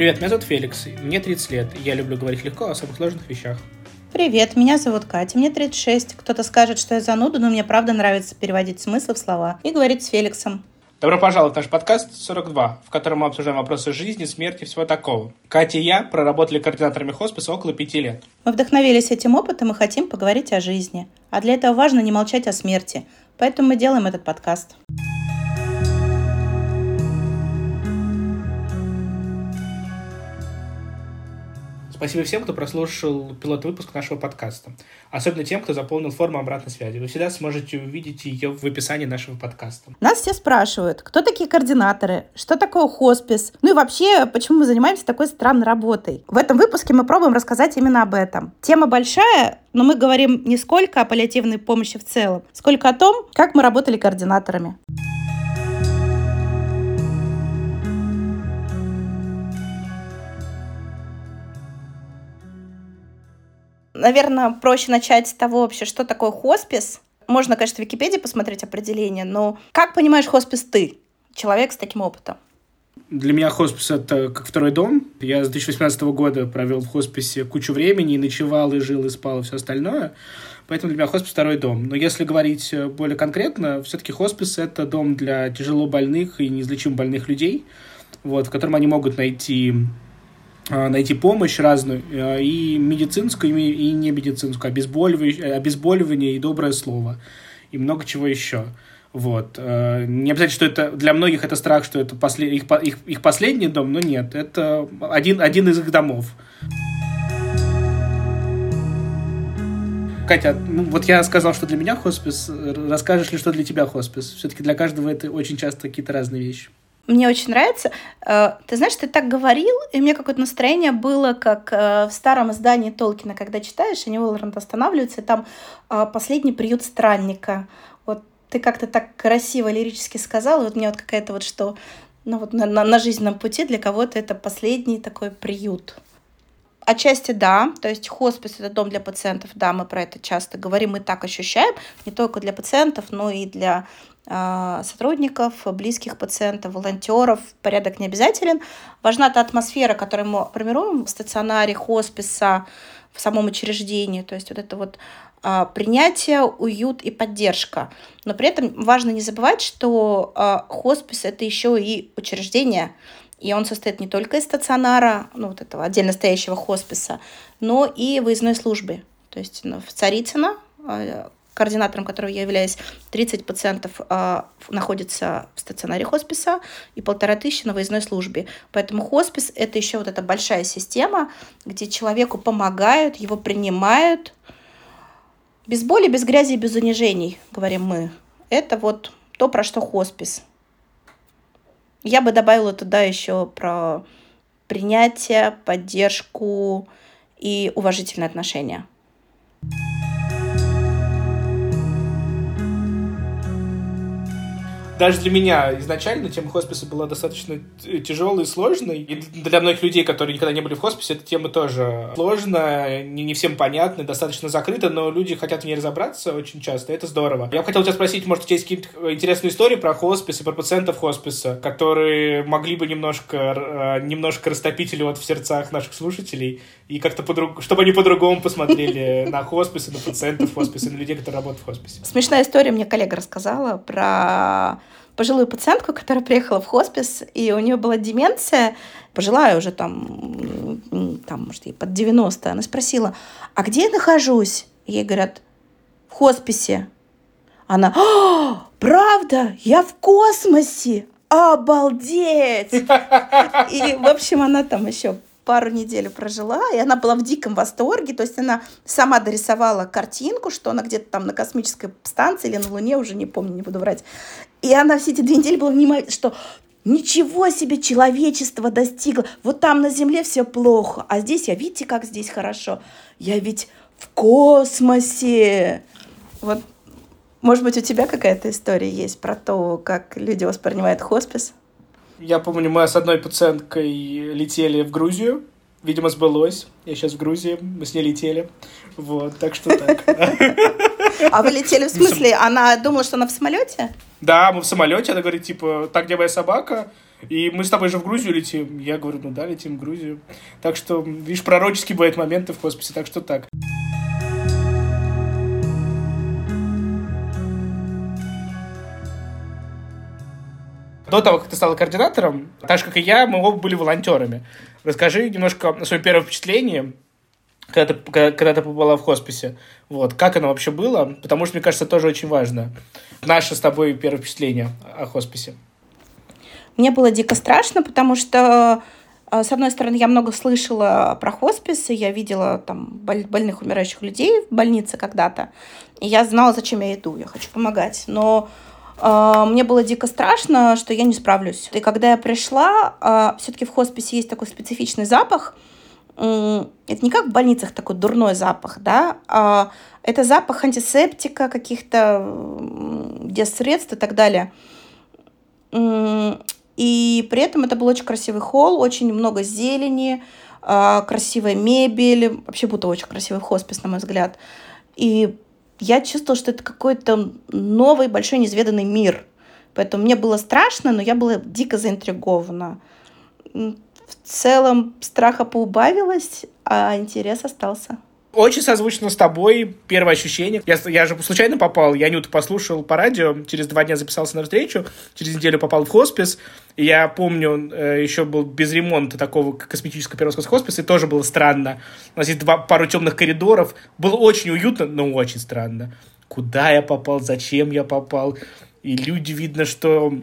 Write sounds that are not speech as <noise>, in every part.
Привет, меня зовут Феликс, мне 30 лет, я люблю говорить легко о самых сложных вещах. Привет, меня зовут Катя, мне 36. Кто-то скажет, что я зануда, но мне правда нравится переводить смыслы в слова и говорить с Феликсом. Добро пожаловать в наш подкаст 42, в котором мы обсуждаем вопросы жизни, смерти и всего такого. Катя и я проработали координаторами хосписа около пяти лет. Мы вдохновились этим опытом и хотим поговорить о жизни. А для этого важно не молчать о смерти. Поэтому мы делаем этот подкаст. Спасибо всем, кто прослушал пилотный выпуск нашего подкаста. Особенно тем, кто заполнил форму обратной связи. Вы всегда сможете увидеть ее в описании нашего подкаста. Нас все спрашивают, кто такие координаторы, что такое хоспис, ну и вообще, почему мы занимаемся такой странной работой. В этом выпуске мы пробуем рассказать именно об этом. Тема большая, но мы говорим не сколько о паллиативной помощи в целом, сколько о том, как мы работали координаторами. Наверное, проще начать с того вообще, что такое хоспис. Можно, конечно, в Википедии посмотреть определение, но как понимаешь хоспис ты, человек с таким опытом? Для меня хоспис — это как второй дом. Я с 2018 года провел в хосписе кучу времени, и ночевал, и жил, и спал, и все остальное. Поэтому для меня хоспис — второй дом. Но если говорить более конкретно, все-таки хоспис — это дом для тяжело больных и неизлечимо больных людей, вот, в котором они могут найти найти помощь разную, а, и медицинскую, и не медицинскую, обезболивание, обезболивание и доброе слово, и много чего еще. Вот. А, не обязательно, что это для многих это страх, что это после, их, их, их последний дом, но нет, это один, один из их домов. Катя, ну, вот я сказал, что для меня хоспис. Расскажешь ли, что для тебя хоспис? Все-таки для каждого это очень часто какие-то разные вещи. Мне очень нравится. Э, ты знаешь, ты так говорил, и у меня какое-то настроение было, как э, в старом издании Толкина, когда читаешь, и Уоллард останавливается, и там э, «Последний приют странника». Вот ты как-то так красиво, лирически сказал, и вот мне вот какая-то вот что, ну вот на, на, на жизненном пути для кого-то это последний такой приют. Отчасти да, то есть хоспис это дом для пациентов, да, мы про это часто говорим и так ощущаем, не только для пациентов, но и для а, сотрудников, близких пациентов, волонтеров. Порядок не обязателен. Важна та атмосфера, которую мы формируем в стационаре, хосписа, в самом учреждении. То есть вот это вот а, принятие, уют и поддержка. Но при этом важно не забывать, что а, хоспис это еще и учреждение, и он состоит не только из стационара, ну вот этого отдельно стоящего хосписа, но и выездной службы. То есть ну, в Царицыно координатором которого я являюсь, 30 пациентов э, находится в стационаре хосписа и полтора тысячи на выездной службе. Поэтому хоспис – это еще вот эта большая система, где человеку помогают, его принимают. Без боли, без грязи без унижений, говорим мы. Это вот то, про что хоспис. Я бы добавила туда еще про принятие, поддержку и уважительное отношение. Даже для меня изначально тема хосписа была достаточно тяжелой и сложной. И для многих людей, которые никогда не были в хосписе, эта тема тоже сложная, не, не всем понятна, достаточно закрыта, но люди хотят в ней разобраться очень часто, это здорово. Я бы хотел тебя спросить, может, у тебя есть какие-то интересные истории про хоспис и про пациентов хосписа, которые могли бы немножко, э, немножко растопить или вот в сердцах наших слушателей, и как-то по чтобы они по-другому посмотрели <laughs> на хосписы, на пациентов хосписа, на людей, которые работают в хосписе. Смешная история мне коллега рассказала про пожилую пациентку, которая приехала в хоспис, и у нее была деменция, пожилая уже там, там, может, ей под 90, она спросила, а где я нахожусь? Ей говорят, в хосписе. Она, а, правда, я в космосе, обалдеть! И, в общем, она там еще пару недель прожила, и она была в диком восторге, то есть она сама дорисовала картинку, что она где-то там на космической станции или на Луне, уже не помню, не буду врать. И она все эти две недели была внимательна, что Ничего себе человечество достигло. Вот там на Земле все плохо, а здесь я, видите, как здесь хорошо. Я ведь в космосе. Вот, может быть, у тебя какая-то история есть про то, как люди воспринимают хоспис? Я помню, мы с одной пациенткой летели в Грузию. Видимо, сбылось. Я сейчас в Грузии, мы с ней летели. Вот, так что так. А вы летели в смысле? Она думала, что она в самолете? Да, мы в самолете. Она говорит, типа, так, где моя собака? И мы с тобой же в Грузию летим. Я говорю, ну да, летим в Грузию. Так что, видишь, пророческие бывают моменты в хосписе, так что так. До того, как ты стала координатором, так же, как и я, мы оба были волонтерами. Расскажи немножко о своем первом впечатлении, когда ты, когда ты побыла в хосписе. Вот, как оно вообще было? Потому что, мне кажется, тоже очень важно. Наше с тобой первое впечатление о хосписе. Мне было дико страшно, потому что э, с одной стороны, я много слышала про хосписы, я видела там больных, умирающих людей в больнице когда-то, и я знала, зачем я иду, я хочу помогать. Но э, мне было дико страшно, что я не справлюсь. И когда я пришла, э, все-таки в хосписе есть такой специфичный запах. Это не как в больницах такой дурной запах, да, а это запах антисептика, каких-то средств и так далее. И при этом это был очень красивый холл, очень много зелени, а, красивая мебель, вообще будто очень красивый хоспис, на мой взгляд. И я чувствовала, что это какой-то новый, большой, неизведанный мир. Поэтому мне было страшно, но я была дико заинтригована. В целом страха поубавилось, а интерес остался. Очень созвучно с тобой. Первое ощущение. Я, я же случайно попал. Я Нюту послушал по радио. Через два дня записался на встречу. Через неделю попал в хоспис. И я помню, э, еще был без ремонта такого косметического первого хосписа. И тоже было странно. У нас есть два, пару темных коридоров. Было очень уютно, но очень странно. Куда я попал? Зачем я попал? И люди, видно, что...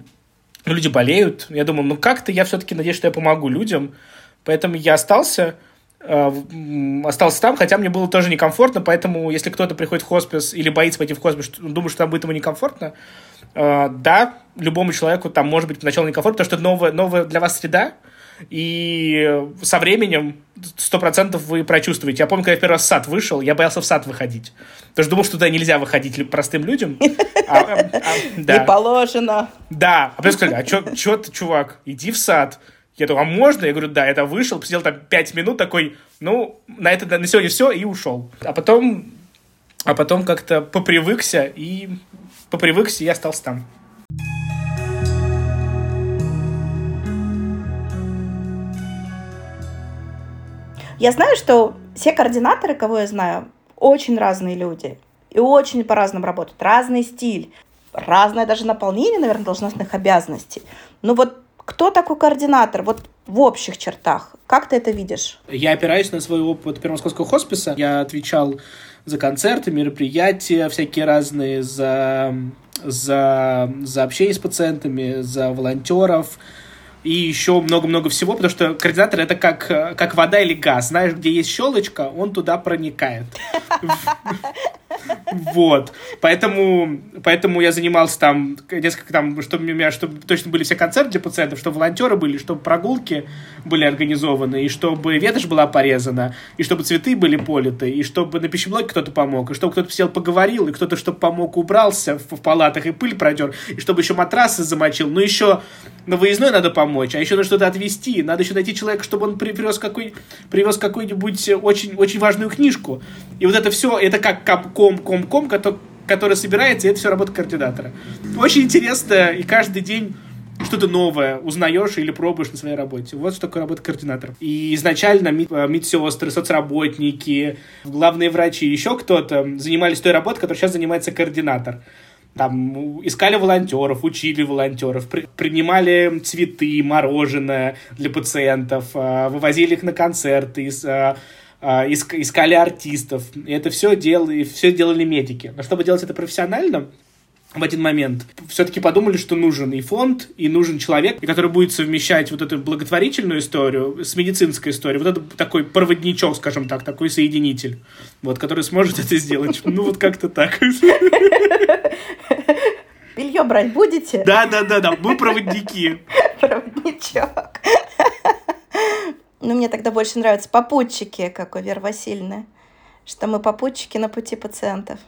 Ну, люди болеют. Я думаю, ну как-то я все-таки надеюсь, что я помогу людям. Поэтому я остался Э, остался там, хотя мне было тоже некомфортно, поэтому если кто-то приходит в хоспис или боится пойти в хоспис, думаю, что там будет ему некомфортно, э, да, любому человеку там может быть поначалу некомфортно, потому что это новая, новая для вас среда, и со временем сто процентов вы прочувствуете. Я помню, когда я первый раз в сад вышел, я боялся в сад выходить. Потому что думал, что туда нельзя выходить простым людям. А, <laughs> а, а, да. Не положено. Да. А потом сказали, а что ты, чувак, иди в сад. Я думаю, а можно? Я говорю, да, это вышел, посидел там пять минут, такой, ну, на это на сегодня все, и ушел. А потом, а потом как-то попривыкся, и попривыкся, и остался там. Я знаю, что все координаторы, кого я знаю, очень разные люди. И очень по-разному работают. Разный стиль. Разное даже наполнение, наверное, должностных обязанностей. Но вот кто такой координатор? Вот в общих чертах. Как ты это видишь? Я опираюсь на свой опыт Первомосковского хосписа. Я отвечал за концерты, мероприятия всякие разные, за, за, за общение с пациентами, за волонтеров, и еще много-много всего, потому что координатор это как, как вода или газ. Знаешь, где есть щелочка, он туда проникает. <laughs> Вот. Поэтому, поэтому я занимался там несколько там, чтобы у меня, чтобы точно были все концерты для пациентов, чтобы волонтеры были, чтобы прогулки были организованы, и чтобы ветошь была порезана, и чтобы цветы были политы, и чтобы на пищеблоке кто-то помог, и чтобы кто-то сел поговорил, и кто-то, чтобы помог, убрался в, в палатах и пыль протер, и чтобы еще матрасы замочил. Ну, еще на выездной надо помочь, а еще надо что-то отвезти. Надо еще найти человека, чтобы он привез, какой, привез какую-нибудь очень, очень важную книжку. И вот это все, это как ком-ком-ком, который, который собирается, и это все работа координатора. Очень интересно, и каждый день что-то новое узнаешь или пробуешь на своей работе. Вот что такое работа координатора. И изначально э, медсестры, соцработники, главные врачи, еще кто-то занимались той работой, которой сейчас занимается координатор там искали волонтеров, учили волонтеров, при, принимали цветы, мороженое для пациентов, э, вывозили их на концерты, из, э, э, искали артистов. И это все делали, все делали медики. Но чтобы делать это профессионально, в один момент все-таки подумали, что нужен и фонд, и нужен человек, который будет совмещать вот эту благотворительную историю с медицинской историей. Вот это такой проводничок, скажем так, такой соединитель, вот, который сможет это сделать. Ну, вот как-то так. Белье брать будете? Да, да, да, да, мы проводники. Проводничок. Ну, мне тогда больше нравятся попутчики, как у Веры Васильевны, что мы попутчики на пути пациентов.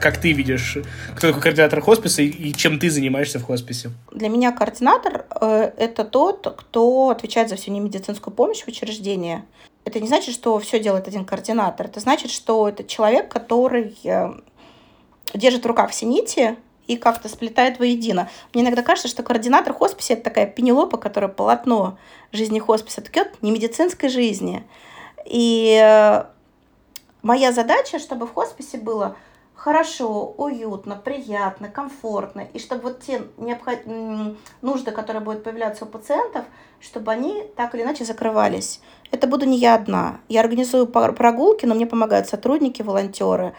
как ты видишь, кто такой координатор хосписа и чем ты занимаешься в хосписе? Для меня координатор э, – это тот, кто отвечает за всю немедицинскую помощь в учреждении. Это не значит, что все делает один координатор. Это значит, что это человек, который э, держит в руках все нити и как-то сплетает воедино. Мне иногда кажется, что координатор хосписа – это такая пенелопа, которая полотно жизни хосписа ткет не медицинской жизни. И э, моя задача, чтобы в хосписе было хорошо, уютно, приятно, комфортно, и чтобы вот те необход... нужды, которые будут появляться у пациентов, чтобы они так или иначе закрывались. Это буду не я одна. Я организую прогулки, но мне помогают сотрудники, волонтеры.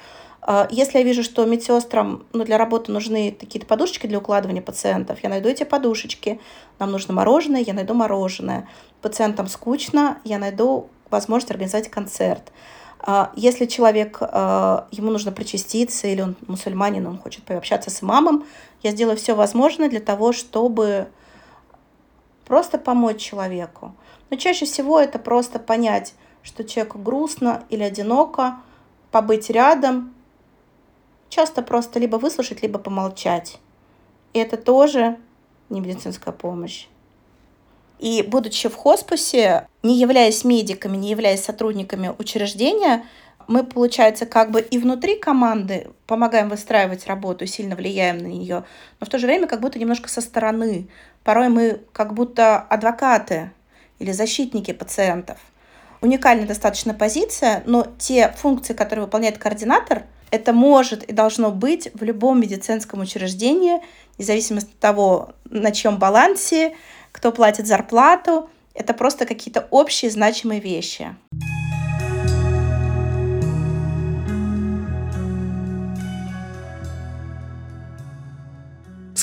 А, если я вижу, что медсестрам ну, для работы нужны какие-то подушечки для укладывания пациентов, я найду эти подушечки. Нам нужно мороженое, я найду мороженое. Пациентам скучно, я найду возможность организовать концерт. А, если человек, а, ему нужно причаститься, или он мусульманин, он хочет пообщаться с имамом, я сделаю все возможное для того, чтобы просто помочь человеку. Но чаще всего это просто понять, что человеку грустно или одиноко, побыть рядом, часто просто либо выслушать, либо помолчать. И это тоже не медицинская помощь. И будучи в хосписе, не являясь медиками, не являясь сотрудниками учреждения, мы, получается, как бы и внутри команды помогаем выстраивать работу, сильно влияем на нее, но в то же время как будто немножко со стороны. Порой мы как будто адвокаты или защитники пациентов. Уникальная достаточно позиция, но те функции, которые выполняет координатор, это может и должно быть в любом медицинском учреждении, независимо от того, на чем балансе, кто платит зарплату. Это просто какие-то общие значимые вещи.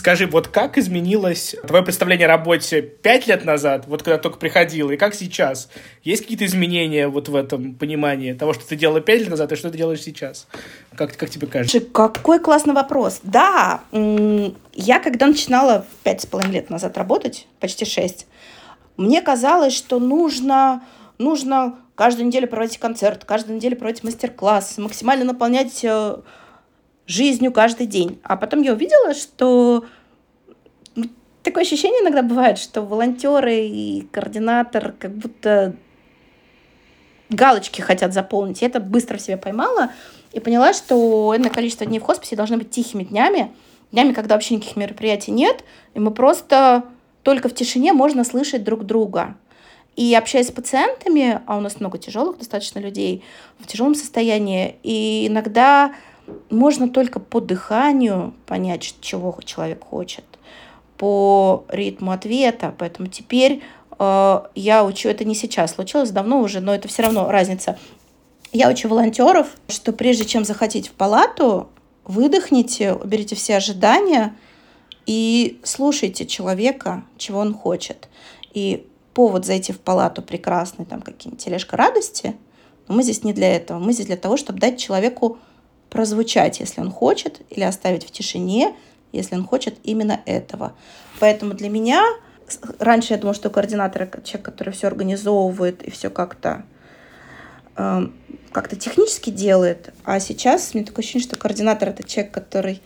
Скажи, вот как изменилось твое представление о работе пять лет назад, вот когда только приходил, и как сейчас? Есть какие-то изменения вот в этом понимании того, что ты делала пять лет назад, и что ты делаешь сейчас? Как, как тебе кажется? Какой классный вопрос. Да, я когда начинала пять с половиной лет назад работать, почти шесть, мне казалось, что нужно, нужно каждую неделю проводить концерт, каждую неделю проводить мастер-класс, максимально наполнять э, жизнью каждый день. А потом я увидела, что ну, такое ощущение иногда бывает, что волонтеры и координатор как будто галочки хотят заполнить. Я это быстро в себе поймала и поняла, что это количество дней в хосписе должно быть тихими днями, днями, когда вообще никаких мероприятий нет, и мы просто только в тишине можно слышать друг друга. И общаясь с пациентами, а у нас много тяжелых достаточно людей в тяжелом состоянии, и иногда можно только по дыханию понять, чего человек хочет, по ритму ответа. Поэтому теперь э, я учу, это не сейчас случилось, давно уже, но это все равно разница. Я учу волонтеров, что прежде чем захотеть в палату, выдохните, уберите все ожидания и слушайте человека, чего он хочет. И повод зайти в палату прекрасный, там какие-нибудь тележка радости, но мы здесь не для этого. Мы здесь для того, чтобы дать человеку прозвучать, если он хочет, или оставить в тишине, если он хочет именно этого. Поэтому для меня раньше я думала, что координатор это человек, который все организовывает и все как-то э, как-то технически делает, а сейчас мне такое ощущение, что координатор это человек, который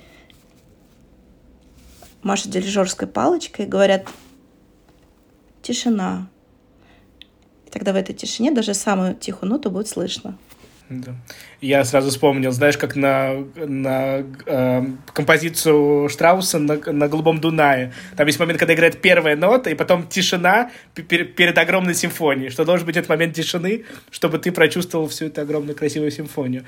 машет дирижерской палочкой и говорят тишина. И тогда в этой тишине даже самую тихую ноту будет слышно. Да. Я сразу вспомнил, знаешь, как на, на э, композицию Штрауса на, на «Голубом Дунае». Там есть момент, когда играет первая нота, и потом тишина пер, перед огромной симфонией. Что должен быть этот момент тишины, чтобы ты прочувствовал всю эту огромную красивую симфонию.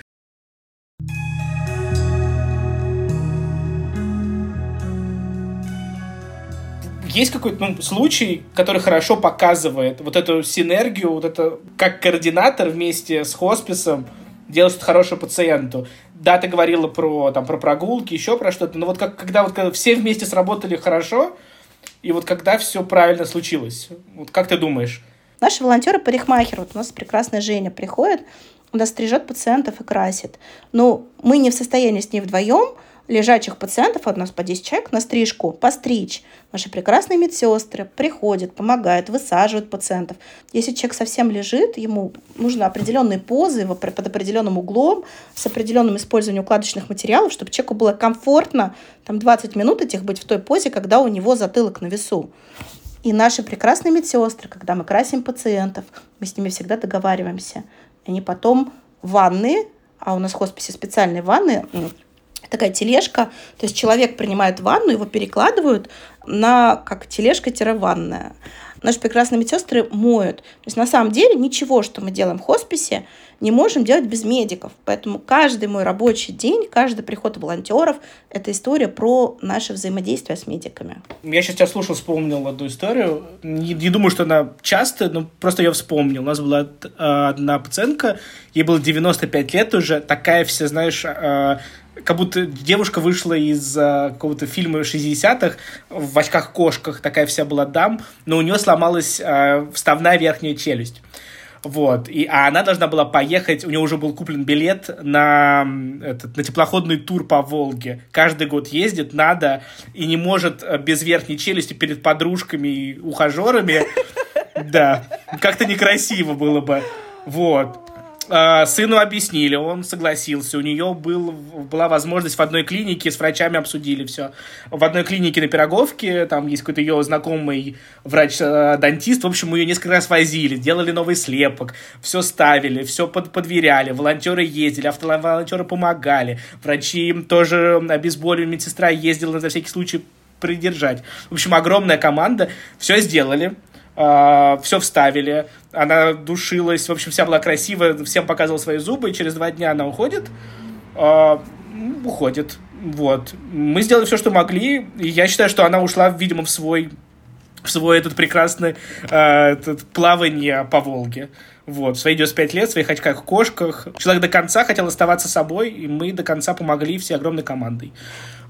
Есть какой-то ну, случай, который хорошо показывает вот эту синергию, вот это как координатор вместе с хосписом делает что-то хорошее пациенту. Да, ты говорила про, там, про прогулки, еще про что-то, но вот как, когда, вот, когда все вместе сработали хорошо, и вот когда все правильно случилось, вот как ты думаешь? Наши волонтеры парикмахер, вот у нас прекрасная Женя приходит, у нас стрижет пациентов и красит. Но мы не в состоянии с ней вдвоем лежачих пациентов, у нас по 10 человек, на стрижку, постричь. Наши прекрасные медсестры приходят, помогают, высаживают пациентов. Если человек совсем лежит, ему нужны определенные позы под определенным углом, с определенным использованием укладочных материалов, чтобы человеку было комфортно там 20 минут этих быть в той позе, когда у него затылок на весу. И наши прекрасные медсестры, когда мы красим пациентов, мы с ними всегда договариваемся. Они потом ванны, а у нас в хосписе специальные ванны, такая тележка, то есть человек принимает ванну, его перекладывают на как тележка-ванная. Наши прекрасные медсестры моют. То есть на самом деле ничего, что мы делаем в хосписе, не можем делать без медиков. Поэтому каждый мой рабочий день, каждый приход волонтеров – это история про наше взаимодействие с медиками. Я сейчас тебя слушал, вспомнил одну историю. Не, не думаю, что она часто, но просто я вспомнил. У нас была э, одна пациентка, ей было 95 лет уже, такая вся, знаешь, э, как будто девушка вышла из а, какого-то фильма 60-х в очках-кошках, такая вся была дам, но у нее сломалась а, вставная верхняя челюсть. Вот. И, а она должна была поехать, у нее уже был куплен билет на, этот, на теплоходный тур по Волге. Каждый год ездит, надо, и не может а, без верхней челюсти перед подружками и ухажерами. <laughs> Да, как-то некрасиво было бы. Вот. А, сыну объяснили, он согласился. У нее был, была возможность в одной клинике, с врачами обсудили все. В одной клинике на Пироговке, там есть какой-то ее знакомый врач-дантист. В общем, ее несколько раз возили, делали новый слепок, все ставили, все под, подверяли. Волонтеры ездили, автоволонтеры помогали. Врачи тоже обезболивали, медсестра ездила на всякий случай придержать. В общем, огромная команда. Все сделали. А, все вставили, она душилась, в общем, вся была красивая, всем показывала свои зубы, и через два дня она уходит, э, уходит, вот. Мы сделали все, что могли, и я считаю, что она ушла, видимо, в свой, в свой этот прекрасный э, этот плавание по Волге. Вот, свои 95 лет, в своих очках-кошках. Человек до конца хотел оставаться собой, и мы до конца помогли всей огромной командой.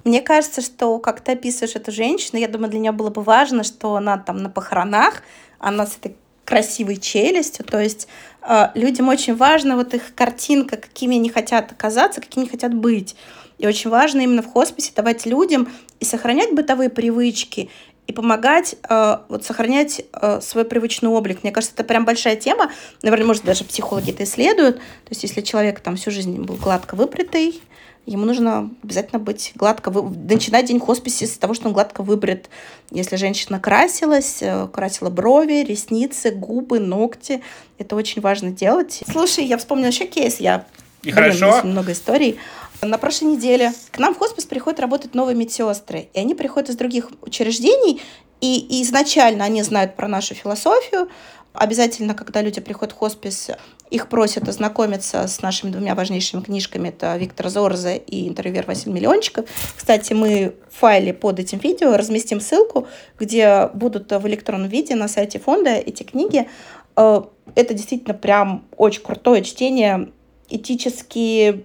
Мне кажется, что как ты описываешь эту женщину, я думаю, для нее было бы важно, что она там на похоронах, она с этой красивой челюстью, то есть э, людям очень важно вот их картинка, какими они хотят оказаться, какими они хотят быть. И очень важно именно в хосписе давать людям и сохранять бытовые привычки, и помогать э, вот сохранять э, свой привычный облик. Мне кажется, это прям большая тема. Наверное, может, даже психологи это исследуют. То есть, если человек там всю жизнь был гладко выбритый, ему нужно обязательно быть гладко, вы... начинать день хосписи с того, что он гладко выбрит. Если женщина красилась, э, красила брови, ресницы, губы, ногти, это очень важно делать. Слушай, я вспомнила еще кейс, я и Блин, хорошо. много историй. На прошлой неделе к нам в хоспис приходят работать новые медсестры, и они приходят из других учреждений, и изначально они знают про нашу философию, Обязательно, когда люди приходят в хоспис, их просят ознакомиться с нашими двумя важнейшими книжками. Это Виктор Зорзе и интервьюер Василий Миллиончиков. Кстати, мы в файле под этим видео разместим ссылку, где будут в электронном виде на сайте фонда эти книги. Э, это действительно прям очень крутое чтение, этически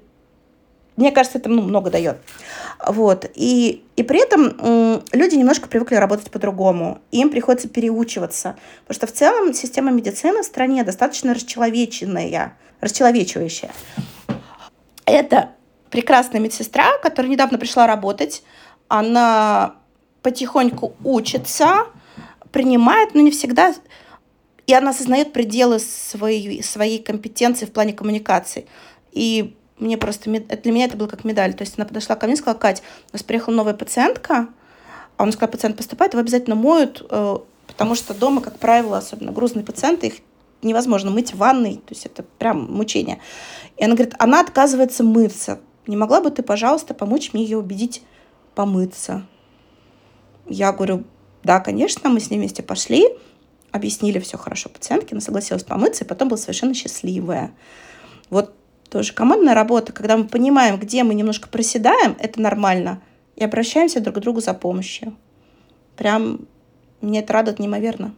мне кажется, это ну, много дает. Вот. И, и при этом люди немножко привыкли работать по-другому. Им приходится переучиваться. Потому что в целом система медицины в стране достаточно расчеловеченная, расчеловечивающая. Это прекрасная медсестра, которая недавно пришла работать. Она потихоньку учится, принимает, но не всегда... И она осознает пределы своей, своей компетенции в плане коммуникации. И мне просто, для меня это было как медаль. То есть она подошла ко мне и сказала, Кать, у нас приехала новая пациентка, а он сказал, пациент поступает, его обязательно моют, э, потому что дома, как правило, особенно грузные пациенты, их невозможно мыть в ванной, то есть это прям мучение. И она говорит, она отказывается мыться. Не могла бы ты, пожалуйста, помочь мне ее убедить помыться? Я говорю, да, конечно, мы с ней вместе пошли, объяснили все хорошо пациентке, она согласилась помыться, и потом была совершенно счастливая. Вот тоже командная работа, когда мы понимаем, где мы немножко проседаем, это нормально, и обращаемся друг к другу за помощью. Прям мне это радует неимоверно.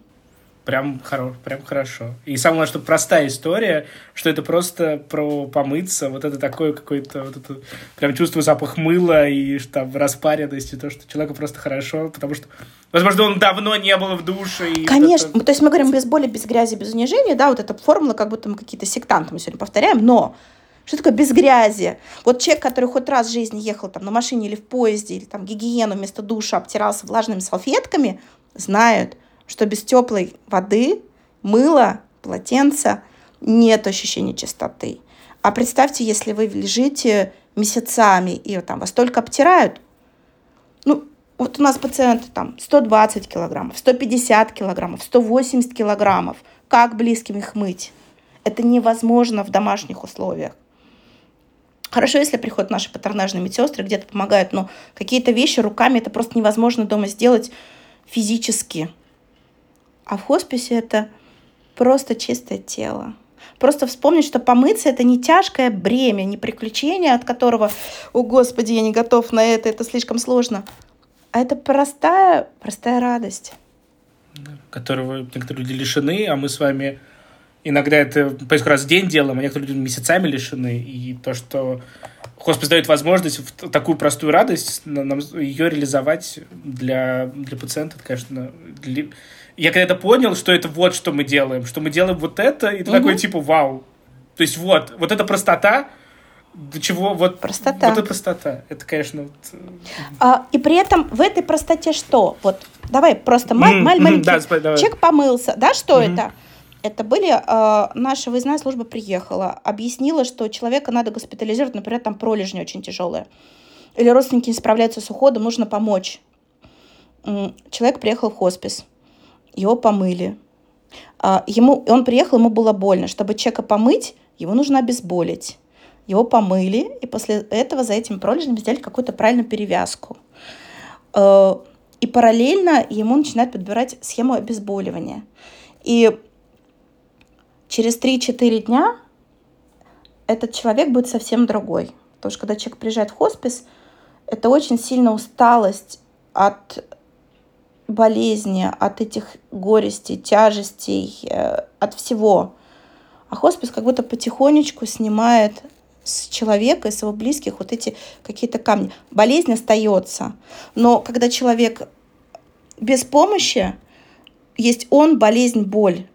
Прям, хоро, прям хорошо. И самое главное, что простая история, что это просто про помыться, вот это такое какое-то, вот это, прям чувствую запах мыла и там распаренность, и то, что человеку просто хорошо, потому что, возможно, он давно не был в душе. И Конечно, то есть мы говорим без боли, без грязи, без унижения, да, вот эта формула, как будто мы какие-то сектанты мы сегодня повторяем, но что такое без грязи? Вот человек, который хоть раз в жизни ехал там на машине или в поезде, или там гигиену вместо душа обтирался влажными салфетками, знают, что без теплой воды, мыла, полотенца нет ощущения чистоты. А представьте, если вы лежите месяцами и там вас только обтирают, ну, вот у нас пациенты там 120 килограммов, 150 килограммов, 180 килограммов. Как близким их мыть? Это невозможно в домашних условиях. Хорошо, если приходят наши патронажные медсестры, где-то помогают, но какие-то вещи руками это просто невозможно дома сделать физически. А в хосписе это просто чистое тело. Просто вспомнить, что помыться это не тяжкое бремя, не приключение, от которого, о господи, я не готов на это, это слишком сложно. А это простая, простая радость. Которого некоторые люди лишены, а мы с вами иногда это происходит раз в день делаем, а некоторые люди месяцами лишены. И то, что хоспис дает возможность в такую простую радость, нам ее реализовать для, для пациента, это, конечно, для... я когда это понял, что это вот что мы делаем, что мы делаем вот это, и ты угу. такой типа вау. То есть вот, вот эта простота, до чего вот простота. Вот эта простота. Это, конечно. Вот... Э, а, и при этом в этой простоте что? Вот давай просто mm-hmm. маль, маленький да, давай. человек помылся, да? Что mm-hmm. это? Это были э, наша выездная служба приехала, объяснила, что человека надо госпитализировать, например, там пролежни очень тяжелые, или родственники не справляются с уходом, нужно помочь. Человек приехал в хоспис, его помыли, э, ему он приехал, ему было больно, чтобы человека помыть, его нужно обезболить. Его помыли, и после этого за этим пролежнем сделали какую-то правильную перевязку. Э, и параллельно ему начинают подбирать схему обезболивания. И через 3-4 дня этот человек будет совсем другой. Потому что когда человек приезжает в хоспис, это очень сильная усталость от болезни, от этих горестей, тяжестей, э, от всего. А хоспис как будто потихонечку снимает с человека и с его близких вот эти какие-то камни. Болезнь остается, но когда человек без помощи, есть он, болезнь, боль.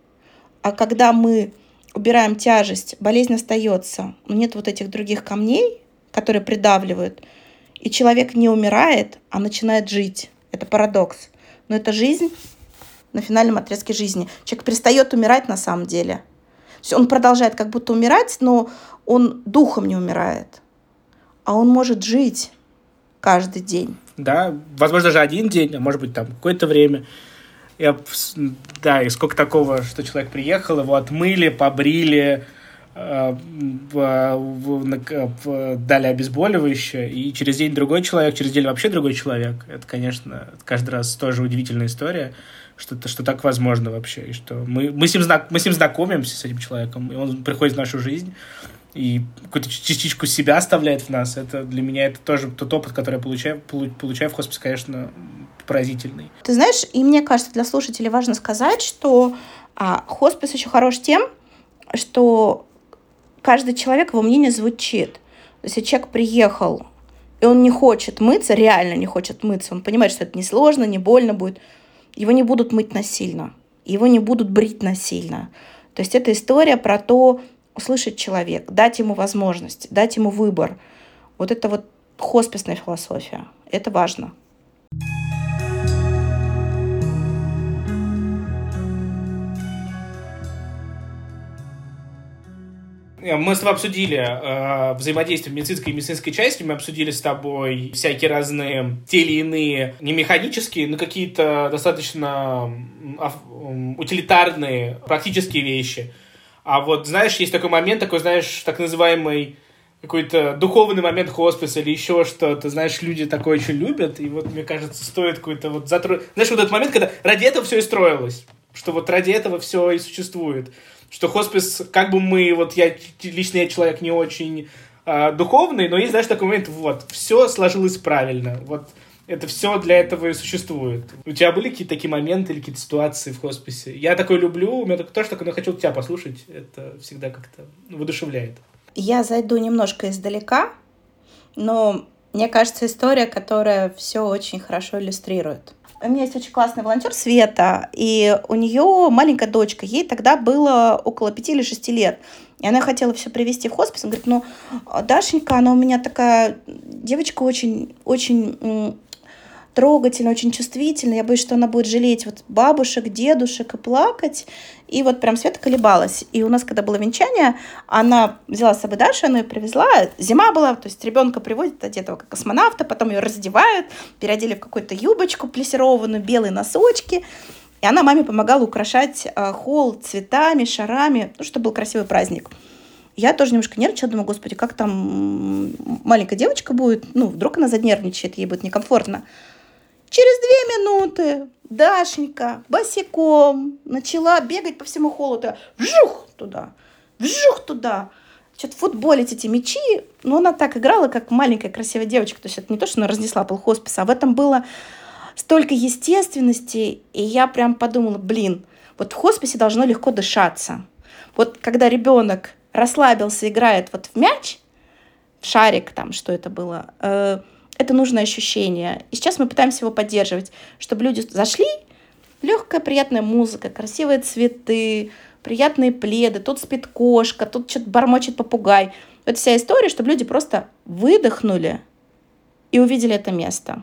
А когда мы убираем тяжесть, болезнь остается, нет вот этих других камней, которые придавливают, и человек не умирает, а начинает жить. Это парадокс. Но это жизнь на финальном отрезке жизни. Человек перестает умирать на самом деле. То есть он продолжает как будто умирать, но он духом не умирает. А он может жить каждый день. Да, возможно, даже один день, а может быть, там какое-то время. Я, да, и сколько такого, что человек приехал, его отмыли, побрили, э, дали обезболивающее, и через день другой человек, через день вообще другой человек. Это, конечно, каждый раз тоже удивительная история, что, что так возможно вообще, и что мы, мы, с ним, мы с ним знакомимся, с этим человеком, и он приходит в нашу жизнь, и какую-то частичку себя оставляет в нас. Это для меня это тоже тот опыт, который я получаю, получаю в хосписе, конечно, поразительный. Ты знаешь, и мне кажется, для слушателей важно сказать, что а, хоспис еще хорош тем, что каждый человек, его мнение звучит. То есть, если человек приехал, и он не хочет мыться, реально не хочет мыться, он понимает, что это не сложно, не больно будет, его не будут мыть насильно, его не будут брить насильно. То есть это история про то, услышать человек, дать ему возможность, дать ему выбор. Вот это вот хосписная философия. Это важно. Мы с тобой обсудили э, взаимодействие медицинской и медицинской части, мы обсудили с тобой всякие разные, те или иные, не механические, но какие-то достаточно э, утилитарные, практические вещи. А вот, знаешь, есть такой момент, такой, знаешь, так называемый какой-то духовный момент хосписа или еще что-то, знаешь, люди такое очень любят, и вот, мне кажется, стоит какой-то вот затро... Знаешь, вот этот момент, когда ради этого все и строилось, что вот ради этого все и существует что хоспис, как бы мы, вот я, лично я человек не очень э, духовный, но есть, знаешь, такой момент, вот, все сложилось правильно, вот, это все для этого и существует. У тебя были какие-то такие моменты или какие-то ситуации в хосписе? Я такой люблю, у меня тоже такое, но хочу тебя послушать, это всегда как-то воодушевляет. Я зайду немножко издалека, но мне кажется, история, которая все очень хорошо иллюстрирует. У меня есть очень классный волонтер Света, и у нее маленькая дочка, ей тогда было около пяти или шести лет. И она хотела все привести в хоспис. Она говорит, ну, Дашенька, она у меня такая девочка очень, очень трогательная, очень чувствительная. Я боюсь, что она будет жалеть вот бабушек, дедушек и плакать. И вот прям Света колебалась. И у нас, когда было венчание, она взяла с собой Дашу, она ее привезла. Зима была, то есть ребенка приводят одетого как космонавта, потом ее раздевают, переодели в какую-то юбочку плессированную, белые носочки. И она маме помогала украшать э, холл цветами, шарами, ну, чтобы был красивый праздник. я тоже немножко нервничала, думаю, господи, как там маленькая девочка будет, ну, вдруг она занервничает, ей будет некомфортно. Через две минуты Дашенька босиком начала бегать по всему холоду. Вжух туда, вжух туда. Что-то футболить эти мячи. Но она так играла, как маленькая красивая девочка. То есть это не то, что она разнесла пол хосписа, а в этом было столько естественности. И я прям подумала, блин, вот в хосписе должно легко дышаться. Вот когда ребенок расслабился, играет вот в мяч, в шарик там, что это было, э, это нужное ощущение. И сейчас мы пытаемся его поддерживать, чтобы люди зашли, легкая приятная музыка, красивые цветы, приятные пледы, тут спит кошка, тут что-то бормочет попугай. Это вся история, чтобы люди просто выдохнули и увидели это место.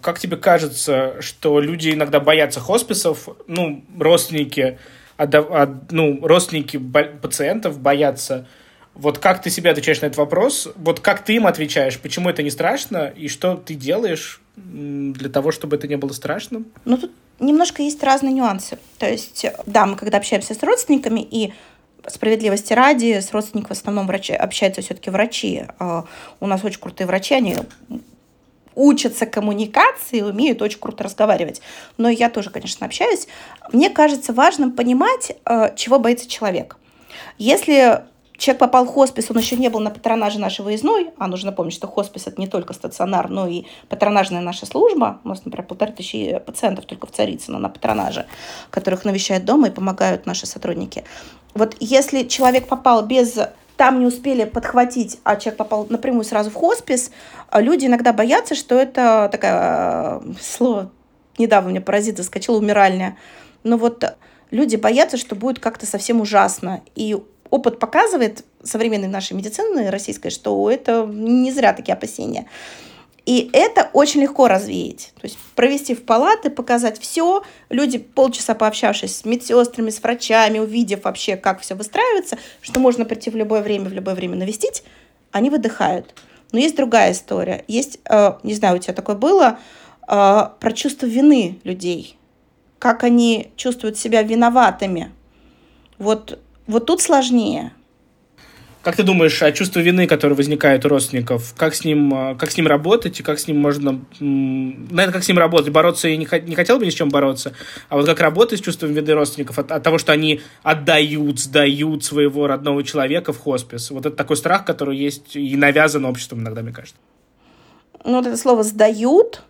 Как тебе кажется, что люди иногда боятся хосписов, ну, родственники, ну, родственники пациентов боятся. Вот как ты себе отвечаешь на этот вопрос? Вот как ты им отвечаешь? Почему это не страшно? И что ты делаешь для того, чтобы это не было страшным? Ну, тут немножко есть разные нюансы. То есть, да, мы когда общаемся с родственниками, и справедливости ради, с родственниками в основном врачи, общаются все-таки врачи. У нас очень крутые врачи, они учатся коммуникации, умеют очень круто разговаривать. Но я тоже, конечно, общаюсь. Мне кажется важным понимать, э, чего боится человек. Если человек попал в хоспис, он еще не был на патронаже нашей выездной, а нужно помнить, что хоспис это не только стационар, но и патронажная наша служба. У нас, например, полторы тысячи пациентов только в Царицыно на патронаже, которых навещают дома и помогают наши сотрудники. Вот если человек попал без там не успели подхватить, а человек попал напрямую сразу в хоспис, а люди иногда боятся, что это такая, э, слово недавно мне паразит заскочил, умиральня. Но вот люди боятся, что будет как-то совсем ужасно. И опыт показывает современной нашей медицины российской, что это не зря такие опасения. И это очень легко развеять. То есть провести в палаты, показать все. Люди, полчаса пообщавшись с медсестрами, с врачами, увидев вообще, как все выстраивается, что можно прийти в любое время, в любое время навестить, они выдыхают. Но есть другая история. Есть, э, не знаю, у тебя такое было, э, про чувство вины людей. Как они чувствуют себя виноватыми. Вот, вот тут сложнее. Как ты думаешь, о чувстве вины, которое возникает у родственников, как с ним, а, как с ним работать и как с ним можно... Наверное, как с ним работать? Бороться я не, не хотел бы ни с чем бороться, а вот как работать с чувством вины родственников от, от того, что они отдают, сдают своего родного человека в хоспис. Вот это такой страх, который есть и навязан обществом иногда, мне кажется. Ну, вот это слово «сдают»,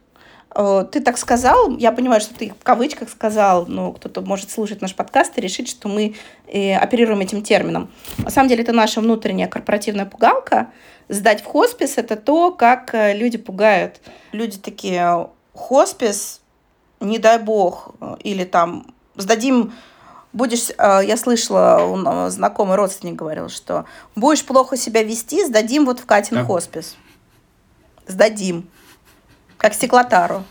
ты так сказал, я понимаю, что ты в кавычках сказал, но кто-то может слушать наш подкаст и решить, что мы э, оперируем этим термином. На самом деле это наша внутренняя корпоративная пугалка. Сдать в хоспис – это то, как э, люди пугают. Люди такие, хоспис, не дай бог, или там сдадим будешь, я слышала, знакомый родственник говорил, что будешь плохо себя вести, сдадим вот в Катин да. хоспис. Сдадим. Как стеклотару.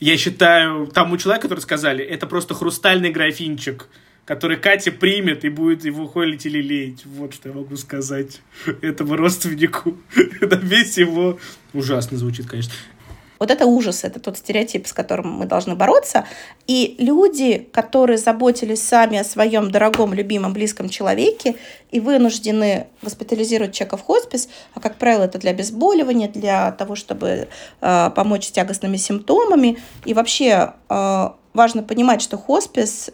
Я считаю, тому человеку, который сказали, это просто хрустальный графинчик, который Катя примет и будет его холить или леять. Вот что я могу сказать этому родственнику. <laughs> На весь его... Ужасно звучит, конечно. Вот это ужас, это тот стереотип, с которым мы должны бороться. И люди, которые заботились сами о своем дорогом, любимом, близком человеке и вынуждены госпитализировать человека в хоспис, а, как правило, это для обезболивания, для того, чтобы э, помочь с тягостными симптомами. И вообще э, важно понимать, что хоспис,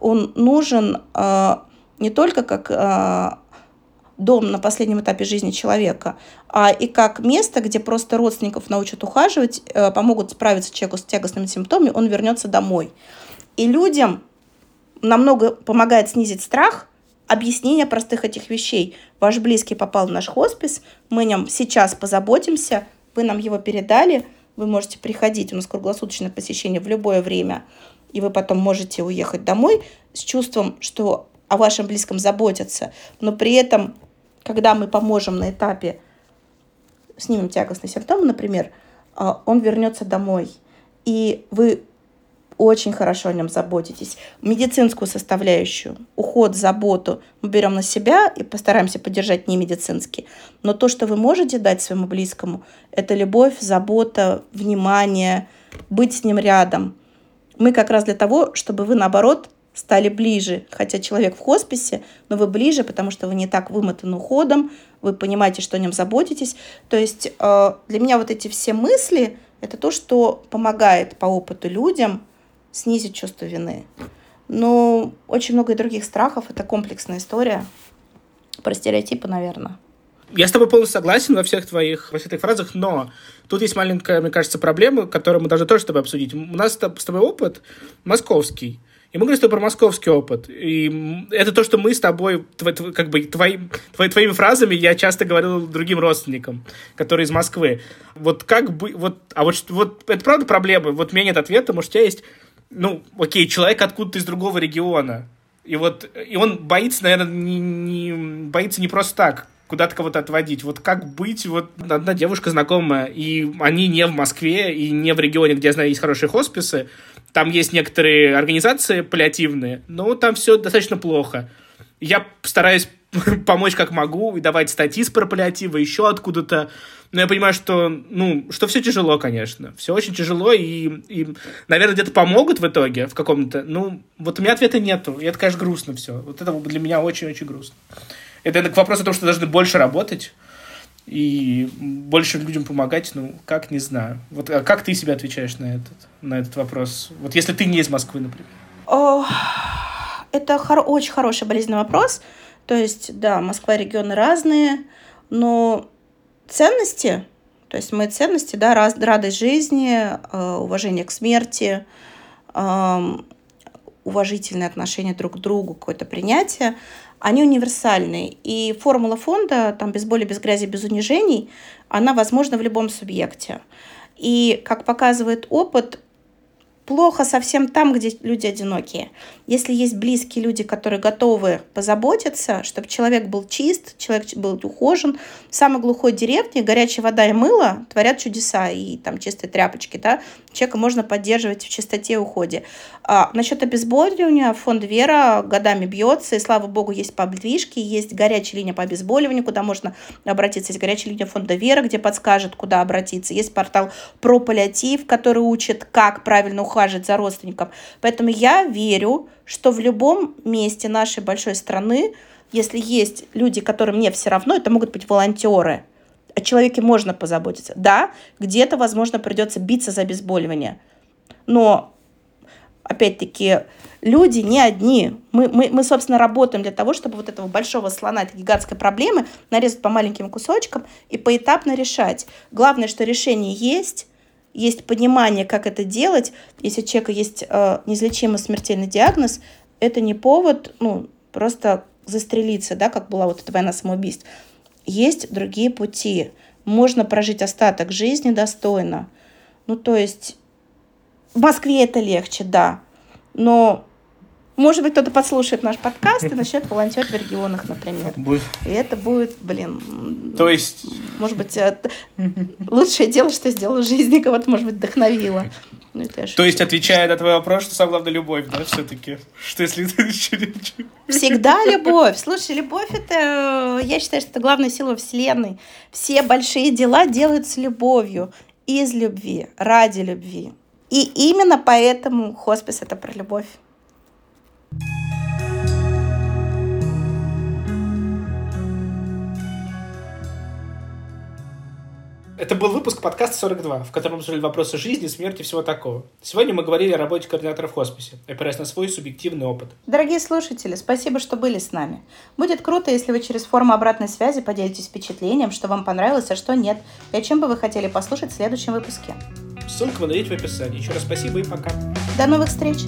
он нужен э, не только как дом на последнем этапе жизни человека, а и как место, где просто родственников научат ухаживать, э, помогут справиться человеку с тягостными симптомами, он вернется домой. И людям намного помогает снизить страх объяснение простых этих вещей. Ваш близкий попал в наш хоспис, мы о нем сейчас позаботимся, вы нам его передали, вы можете приходить, у нас круглосуточное посещение в любое время, и вы потом можете уехать домой с чувством, что о вашем близком заботятся, но при этом когда мы поможем на этапе, снимем тягостный симптом, например, а, он вернется домой, и вы очень хорошо о нем заботитесь. Медицинскую составляющую, уход, заботу мы берем на себя и постараемся поддержать не медицинский. Но то, что вы можете дать своему близкому, это любовь, забота, внимание, быть с ним рядом. Мы как раз для того, чтобы вы, наоборот, стали ближе. Хотя человек в хосписе, но вы ближе, потому что вы не так вымотаны уходом, вы понимаете, что о нем заботитесь. То есть э, для меня вот эти все мысли – это то, что помогает по опыту людям снизить чувство вины. Но очень много и других страхов. Это комплексная история. Про стереотипы, наверное. Я с тобой полностью согласен во всех твоих, во всех твоих фразах, но тут есть маленькая, мне кажется, проблема, которую мы должны тоже с тобой обсудить. У нас с тобой опыт московский. И мы говорим с тобой про московский опыт. И это то, что мы с тобой, как бы твои, твои, твоими фразами я часто говорил другим родственникам, которые из Москвы. Вот как бы, вот, а вот, вот это правда проблема? Вот у меня нет ответа, может, у тебя есть, ну, окей, человек откуда-то из другого региона, и вот, и он боится, наверное, не, не боится не просто так куда-то кого-то отводить. Вот как быть? Вот одна девушка знакомая, и они не в Москве, и не в регионе, где я знаю, есть хорошие хосписы, там есть некоторые организации паллиативные, но там все достаточно плохо. Я стараюсь <laughs> помочь как могу и давать статьи с про паллиатива, еще откуда-то. Но я понимаю, что, ну, что все тяжело, конечно. Все очень тяжело, и, и наверное, где-то помогут в итоге в каком-то... Ну, вот у меня ответа нету, и это, конечно, грустно все. Вот это для меня очень-очень грустно. Это, к вопросу о том, что должны больше работать, и больше людям помогать, ну, как, не знаю. Вот а как ты себе отвечаешь на этот, на этот вопрос? Вот если ты не из Москвы, например. О, это хор- очень хороший болезненный вопрос. То есть, да, Москва регионы разные, но ценности, то есть мои ценности, да, раз, радость жизни, э, уважение к смерти, э, уважительное отношение друг к другу, какое-то принятие, они универсальны. И формула фонда, там, без боли, без грязи, без унижений, она возможна в любом субъекте. И, как показывает опыт, плохо совсем там, где люди одинокие. Если есть близкие люди, которые готовы позаботиться, чтобы человек был чист, человек был ухожен, в самой глухой деревне горячая вода и мыло творят чудеса, и там чистые тряпочки, да, человека можно поддерживать в чистоте и уходе. А, насчет обезболивания фонд Вера годами бьется, и слава богу, есть подвижки, есть горячая линия по обезболиванию, куда можно обратиться, есть горячая линия фонда Вера, где подскажет, куда обратиться, есть портал про который учит, как правильно ухаживать за родственником. Поэтому я верю, что в любом месте нашей большой страны, если есть люди, которым мне все равно, это могут быть волонтеры, о человеке можно позаботиться. Да, где-то, возможно, придется биться за обезболивание. Но, опять-таки, люди не одни. Мы, мы, мы, собственно, работаем для того, чтобы вот этого большого слона, этой гигантской проблемы нарезать по маленьким кусочкам и поэтапно решать. Главное, что решение есть, есть понимание, как это делать. Если у человека есть э, неизлечимый смертельный диагноз, это не повод, ну, просто застрелиться, да, как была вот эта война самоубийств. Есть другие пути. Можно прожить остаток жизни достойно. Ну, то есть в Москве это легче, да. Но может быть, кто-то подслушает наш подкаст и начнет волонтерить в регионах, например. Будет. И это будет, блин... То есть... Может быть, это лучшее дело, что сделала в жизни, кого-то, может быть, вдохновила. Ну, То есть, отвечая на твой вопрос, что самое главное любовь, да, все-таки? Что если Всегда любовь. Слушай, любовь это, я считаю, что это главная сила Вселенной. Все большие дела делают с любовью, из любви, ради любви. И именно поэтому хоспис это про любовь. Это был выпуск подкаста 42, в котором обсуждали вопросы жизни, смерти и всего такого. Сегодня мы говорили о работе координатора в хосписе, опираясь на свой субъективный опыт. Дорогие слушатели, спасибо, что были с нами. Будет круто, если вы через форму обратной связи поделитесь впечатлением, что вам понравилось, а что нет, и о чем бы вы хотели послушать в следующем выпуске. Ссылка вы найдете в описании. Еще раз спасибо и пока. До новых встреч!